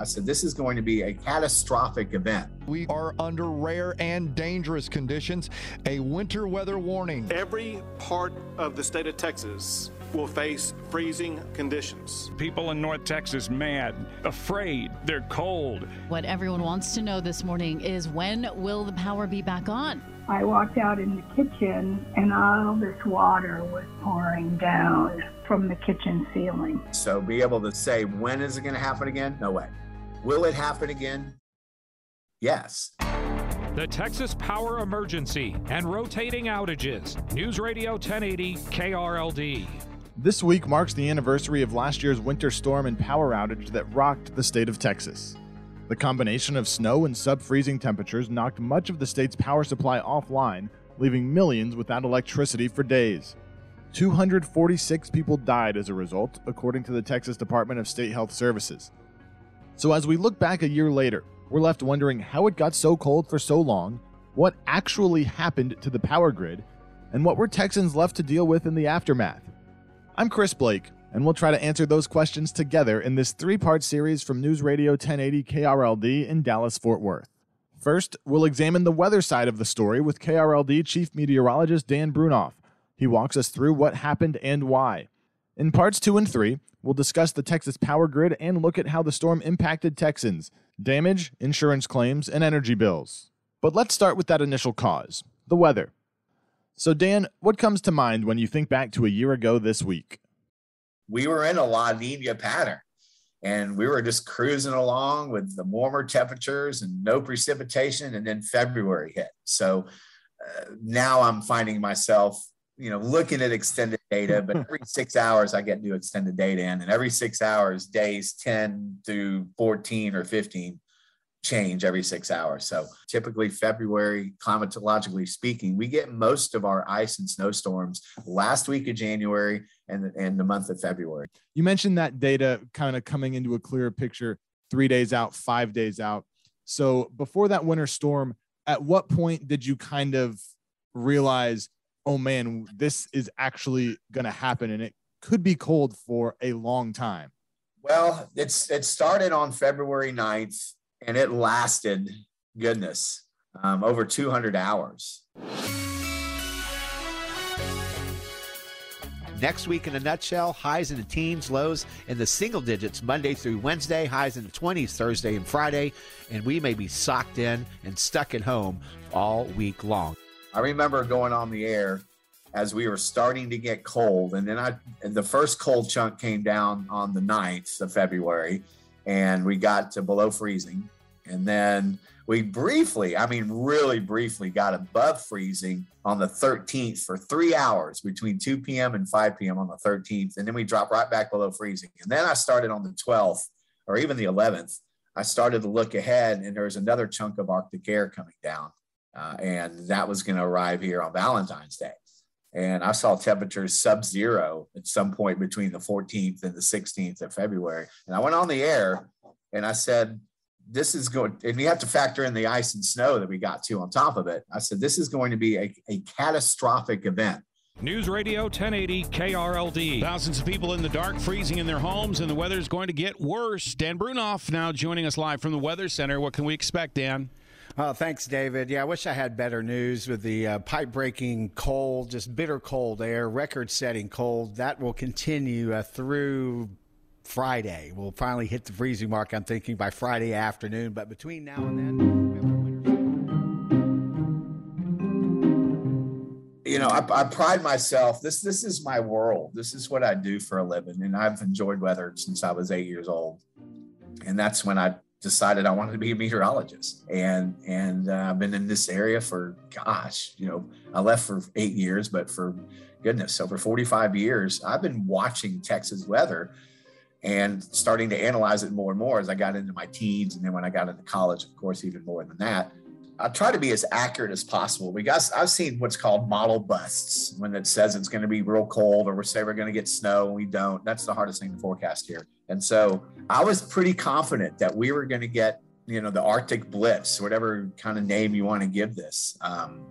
I said, this is going to be a catastrophic event. We are under rare and dangerous conditions. A winter weather warning. Every part of the state of Texas will face freezing conditions. People in North Texas mad, afraid, they're cold. What everyone wants to know this morning is when will the power be back on? I walked out in the kitchen and all this water was pouring down from the kitchen ceiling. So be able to say, when is it going to happen again? No way. Will it happen again? Yes. The Texas Power Emergency and rotating outages. News Radio 1080 KRLD. This week marks the anniversary of last year's winter storm and power outage that rocked the state of Texas. The combination of snow and sub freezing temperatures knocked much of the state's power supply offline, leaving millions without electricity for days. 246 people died as a result, according to the Texas Department of State Health Services. So, as we look back a year later, we're left wondering how it got so cold for so long, what actually happened to the power grid, and what were Texans left to deal with in the aftermath. I'm Chris Blake, and we'll try to answer those questions together in this three part series from News Radio 1080 KRLD in Dallas, Fort Worth. First, we'll examine the weather side of the story with KRLD Chief Meteorologist Dan Brunoff. He walks us through what happened and why. In parts two and three, we'll discuss the Texas power grid and look at how the storm impacted Texans damage, insurance claims, and energy bills. But let's start with that initial cause the weather. So, Dan, what comes to mind when you think back to a year ago this week? We were in a La Nina pattern and we were just cruising along with the warmer temperatures and no precipitation. And then February hit. So uh, now I'm finding myself, you know, looking at extended data, but every six hours I get new extended data in, and every six hours, days 10 through 14 or 15 change every six hours. So typically February, climatologically speaking, we get most of our ice and snowstorms last week of January and, and the month of February. You mentioned that data kind of coming into a clearer picture three days out, five days out. So before that winter storm, at what point did you kind of realize, oh man, this is actually going to happen and it could be cold for a long time? Well, it's it started on February 9th and it lasted, goodness, um, over 200 hours. Next week, in a nutshell, highs in the teens, lows in the single digits Monday through Wednesday, highs in the 20s Thursday and Friday, and we may be socked in and stuck at home all week long. I remember going on the air as we were starting to get cold, and then I and the first cold chunk came down on the 9th of February, and we got to below freezing. And then we briefly, I mean, really briefly got above freezing on the 13th for three hours between 2 p.m. and 5 p.m. on the 13th. And then we dropped right back below freezing. And then I started on the 12th or even the 11th. I started to look ahead, and there was another chunk of Arctic air coming down. Uh, and that was going to arrive here on Valentine's Day. And I saw temperatures sub zero at some point between the 14th and the 16th of February. And I went on the air and I said, this is going, and you have to factor in the ice and snow that we got to on top of it. I said, this is going to be a, a catastrophic event. News Radio 1080 KRLD. Thousands of people in the dark, freezing in their homes, and the weather's going to get worse. Dan Brunoff now joining us live from the Weather Center. What can we expect, Dan? Oh, thanks, David. Yeah, I wish I had better news with the uh, pipe breaking cold, just bitter cold air, record setting cold. That will continue uh, through Friday. We'll finally hit the freezing mark, I'm thinking, by Friday afternoon. But between now and then. You know, I, I pride myself. This this is my world. This is what I do for a living, and I've enjoyed weather since I was eight years old. And that's when I decided I wanted to be a meteorologist. And and uh, I've been in this area for gosh, you know, I left for eight years, but for goodness, over 45 years, I've been watching Texas weather and starting to analyze it more and more as I got into my teens. And then when I got into college, of course, even more than that. I try to be as accurate as possible. Got I've seen what's called model busts when it says it's going to be real cold or we say we're going to get snow and we don't. That's the hardest thing to forecast here. And so I was pretty confident that we were going to get, you know, the Arctic Blitz, whatever kind of name you want to give this. Um,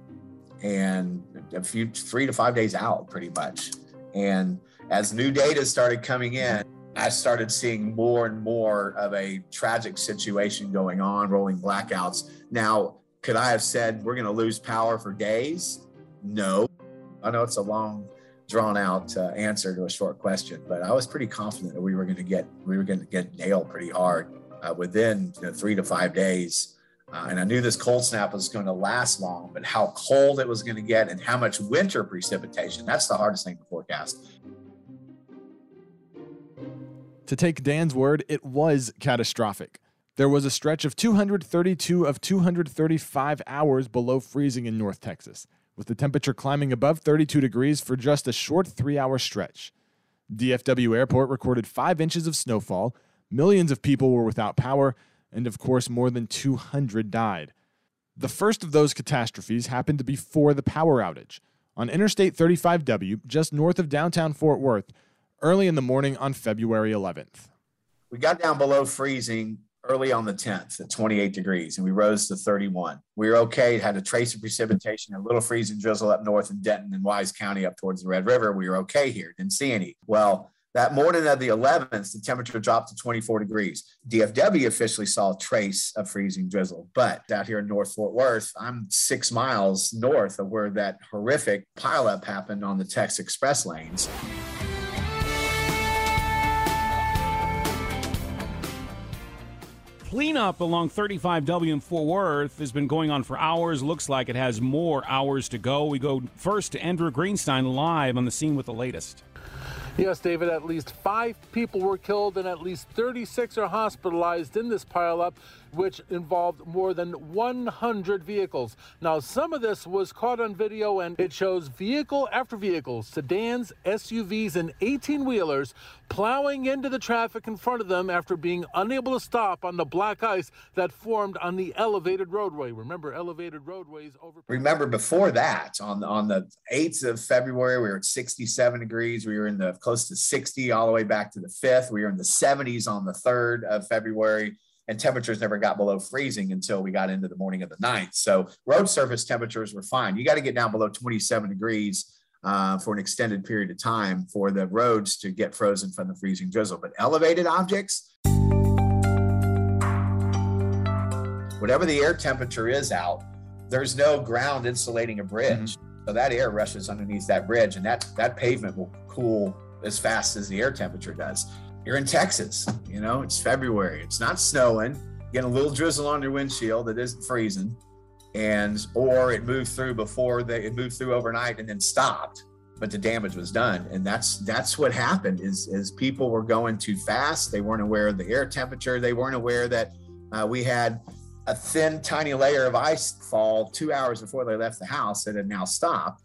and a few three to five days out, pretty much. And as new data started coming in, I started seeing more and more of a tragic situation going on, rolling blackouts. Now, could I have said we're going to lose power for days? No. I know it's a long, drawn out uh, answer to a short question, but I was pretty confident that we were going to get we were going to get nailed pretty hard uh, within you know, three to five days. Uh, and I knew this cold snap was going to last long, but how cold it was going to get and how much winter precipitation—that's the hardest thing to forecast. To take Dan's word, it was catastrophic. There was a stretch of 232 of 235 hours below freezing in North Texas, with the temperature climbing above 32 degrees for just a short three hour stretch. DFW Airport recorded five inches of snowfall, millions of people were without power, and of course, more than 200 died. The first of those catastrophes happened before the power outage. On Interstate 35W, just north of downtown Fort Worth, early in the morning on February 11th. We got down below freezing early on the 10th at 28 degrees and we rose to 31. We were okay, had a trace of precipitation, a little freezing drizzle up north in Denton and Wise County up towards the Red River. We were okay here, didn't see any. Well, that morning of the 11th, the temperature dropped to 24 degrees. DFW officially saw a trace of freezing drizzle, but out here in North Fort Worth, I'm six miles north of where that horrific pileup happened on the TEXpress lanes. Cleanup along 35W in Fort Worth has been going on for hours. Looks like it has more hours to go. We go first to Andrew Greenstein live on the scene with the latest. Yes, David, at least five people were killed and at least 36 are hospitalized in this pileup which involved more than 100 vehicles. Now, some of this was caught on video, and it shows vehicle after vehicle, sedans, SUVs, and 18 wheelers plowing into the traffic in front of them after being unable to stop on the black ice that formed on the elevated roadway. Remember, elevated roadways over. Remember, before that, on on the 8th of February, we were at 67 degrees. We were in the close to 60 all the way back to the 5th. We were in the 70s on the 3rd of February and temperatures never got below freezing until we got into the morning of the 9th. So road surface temperatures were fine. You got to get down below 27 degrees uh, for an extended period of time for the roads to get frozen from the freezing drizzle. But elevated objects, whatever the air temperature is out, there's no ground insulating a bridge. Mm-hmm. So that air rushes underneath that bridge, and that that pavement will cool as fast as the air temperature does you're in Texas, you know, it's February, it's not snowing, getting a little drizzle on your windshield that isn't freezing, and or it moved through before they it moved through overnight and then stopped, but the damage was done. And that's that's what happened is is people were going too fast, they weren't aware of the air temperature, they weren't aware that uh, we had a thin, tiny layer of ice fall two hours before they left the house that had now stopped.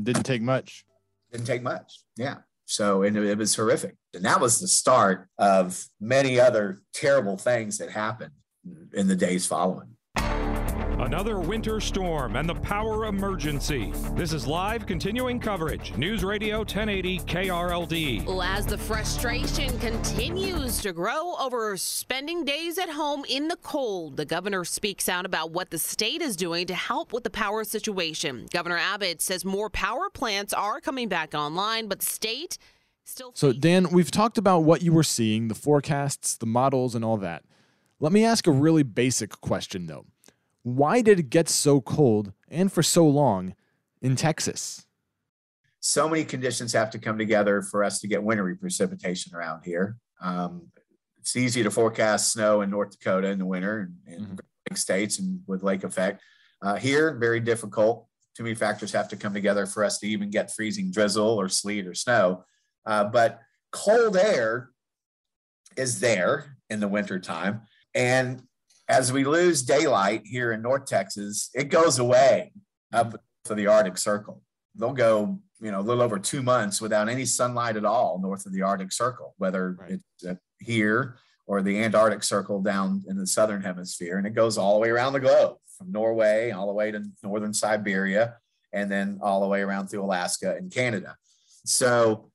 Didn't take much. Didn't take much. Yeah. So, and it was horrific. And that was the start of many other terrible things that happened in the days following. Another winter storm and the power emergency. This is live continuing coverage. News Radio 1080 KRLD. Well, as the frustration continues to grow over spending days at home in the cold, the governor speaks out about what the state is doing to help with the power situation. Governor Abbott says more power plants are coming back online, but the state still. So, Dan, we've talked about what you were seeing, the forecasts, the models, and all that. Let me ask a really basic question, though. Why did it get so cold and for so long in Texas? So many conditions have to come together for us to get wintry precipitation around here. Um, it's easy to forecast snow in North Dakota in the winter and in mm-hmm. states and with lake effect. Uh, here, very difficult. Too many factors have to come together for us to even get freezing drizzle or sleet or snow. Uh, but cold air is there in the wintertime. And as we lose daylight here in North Texas, it goes away up to the Arctic Circle. They'll go, you know, a little over two months without any sunlight at all north of the Arctic Circle, whether right. it's here or the Antarctic Circle down in the southern hemisphere. And it goes all the way around the globe from Norway all the way to northern Siberia and then all the way around through Alaska and Canada. So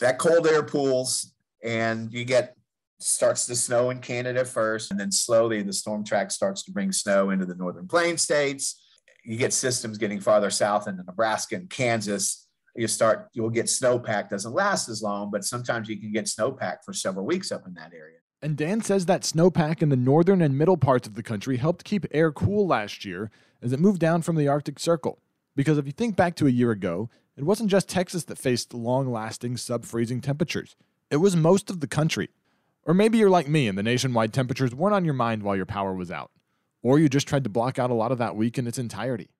that cold air pools and you get starts to snow in Canada first, and then slowly the storm track starts to bring snow into the northern plain states. You get systems getting farther south into Nebraska and Kansas. You start, you'll get snowpack. Doesn't last as long, but sometimes you can get snowpack for several weeks up in that area. And Dan says that snowpack in the northern and middle parts of the country helped keep air cool last year as it moved down from the Arctic Circle. Because if you think back to a year ago, it wasn't just Texas that faced long lasting sub freezing temperatures, it was most of the country. Or maybe you're like me and the nationwide temperatures weren't on your mind while your power was out. Or you just tried to block out a lot of that week in its entirety.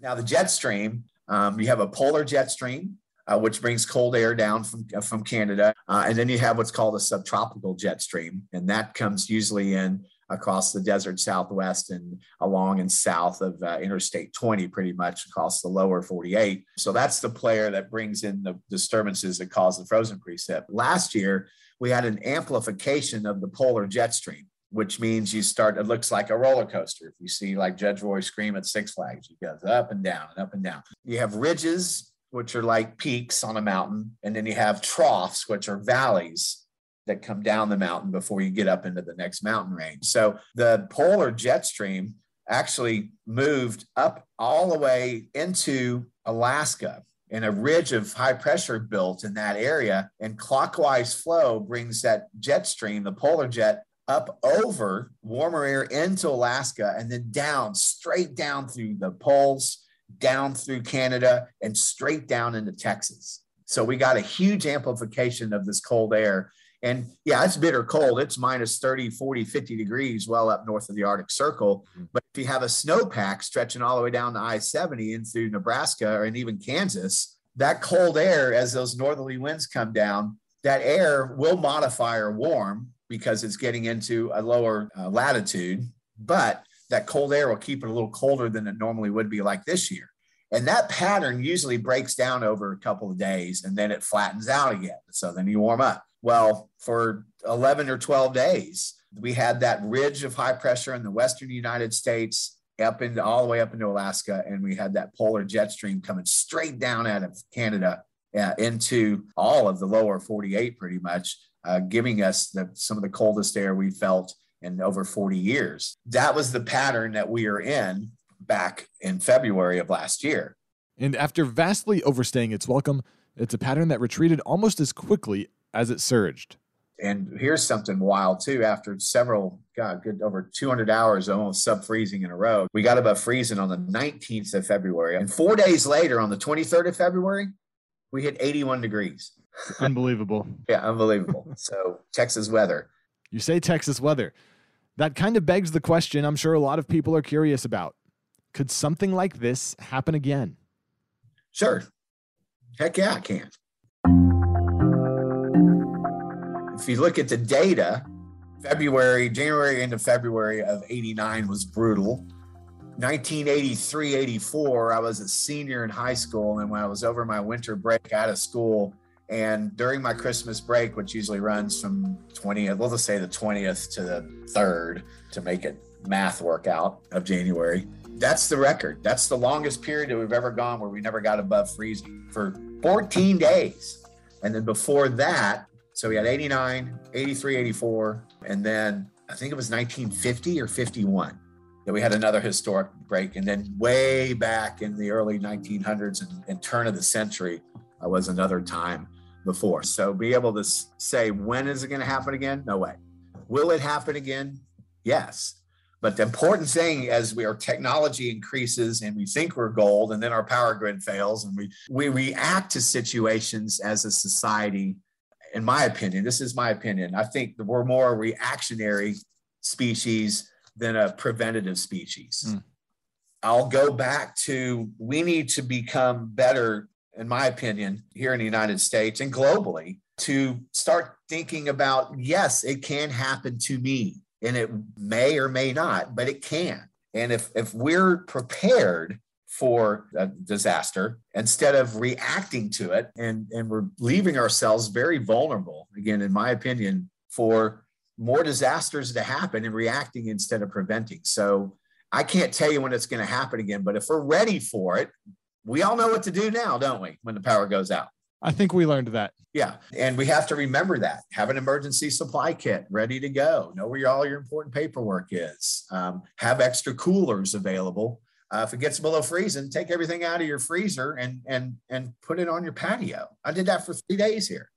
Now, the jet stream, um, you have a polar jet stream, uh, which brings cold air down from, uh, from Canada. Uh, and then you have what's called a subtropical jet stream. And that comes usually in across the desert southwest and along and south of uh, Interstate 20, pretty much across the lower 48. So that's the player that brings in the disturbances that cause the frozen precip. Last year, we had an amplification of the polar jet stream, which means you start, it looks like a roller coaster. If you see like Judge Roy Scream at Six Flags, he goes up and down and up and down. You have ridges, which are like peaks on a mountain, and then you have troughs, which are valleys that come down the mountain before you get up into the next mountain range. So the polar jet stream actually moved up all the way into Alaska and a ridge of high pressure built in that area. And clockwise flow brings that jet stream, the polar jet, up over warmer air into Alaska and then down, straight down through the poles, down through Canada, and straight down into Texas. So we got a huge amplification of this cold air. And yeah, it's bitter cold. It's minus 30, 40, 50 degrees well up north of the Arctic Circle. Mm-hmm. But if you have a snowpack stretching all the way down to I 70 and through Nebraska and even Kansas, that cold air, as those northerly winds come down, that air will modify or warm because it's getting into a lower uh, latitude. But that cold air will keep it a little colder than it normally would be like this year. And that pattern usually breaks down over a couple of days and then it flattens out again. So then you warm up. Well, for 11 or 12 days, we had that ridge of high pressure in the western United States up into all the way up into Alaska, and we had that polar jet stream coming straight down out of Canada uh, into all of the lower 48, pretty much, uh, giving us the, some of the coldest air we felt in over 40 years. That was the pattern that we are in back in February of last year. And after vastly overstaying its welcome, it's a pattern that retreated almost as quickly as it surged. And here's something wild too. After several, God, good over 200 hours almost sub freezing in a row, we got above freezing on the 19th of February. And four days later, on the 23rd of February, we hit 81 degrees. Unbelievable. yeah, unbelievable. so, Texas weather. You say Texas weather. That kind of begs the question I'm sure a lot of people are curious about. Could something like this happen again? Sure. Heck yeah, I can you look at the data, February, January into February of 89 was brutal. 1983, 84, I was a senior in high school. And when I was over my winter break out of school, and during my Christmas break, which usually runs from 20th, we'll just say the 20th to the 3rd to make it math work out of January, that's the record. That's the longest period that we've ever gone where we never got above freezing for 14 days. And then before that, so we had 89, 83, 84, and then I think it was 1950 or 51 that we had another historic break. And then way back in the early 1900s and, and turn of the century uh, was another time before. So be able to say, when is it going to happen again? No way. Will it happen again? Yes. But the important thing as we, our technology increases and we think we're gold and then our power grid fails and we, we react to situations as a society, in my opinion, this is my opinion. I think that we're more a reactionary species than a preventative species. Mm. I'll go back to we need to become better, in my opinion, here in the United States and globally to start thinking about yes, it can happen to me and it may or may not, but it can. And if, if we're prepared for a disaster instead of reacting to it and, and we're leaving ourselves very vulnerable, again, in my opinion, for more disasters to happen and reacting instead of preventing. So I can't tell you when it's going to happen again, but if we're ready for it, we all know what to do now, don't we, when the power goes out? I think we learned that. Yeah. And we have to remember that. Have an emergency supply kit ready to go. Know where all your important paperwork is. Um, have extra coolers available. Uh, if it gets below freezing, take everything out of your freezer and and and put it on your patio. I did that for three days here.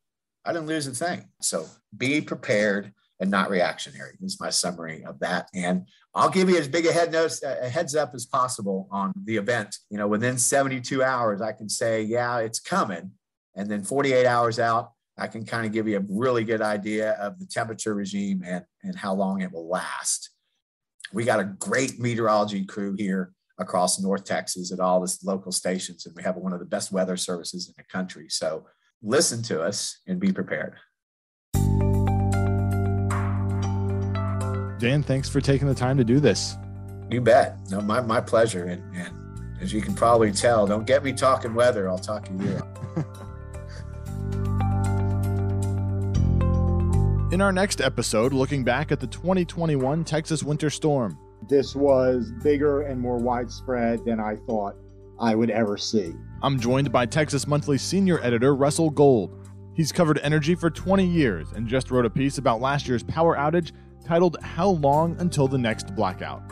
I didn't lose a thing. So be prepared and not reactionary is my summary of that. And I'll give you as big a head notes, a heads up as possible on the event. You know, within 72 hours, I can say, yeah, it's coming and then 48 hours out, I can kind of give you a really good idea of the temperature regime and, and how long it will last. We got a great meteorology crew here across North Texas at all the local stations, and we have one of the best weather services in the country. So listen to us and be prepared. Dan, thanks for taking the time to do this. You bet. No, my, my pleasure. And, and as you can probably tell, don't get me talking weather. I'll talk to you. In our next episode, looking back at the 2021 Texas winter storm. This was bigger and more widespread than I thought I would ever see. I'm joined by Texas Monthly senior editor Russell Gold. He's covered energy for 20 years and just wrote a piece about last year's power outage titled How Long Until the Next Blackout.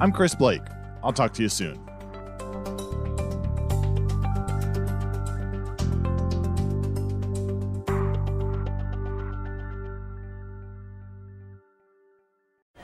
I'm Chris Blake. I'll talk to you soon.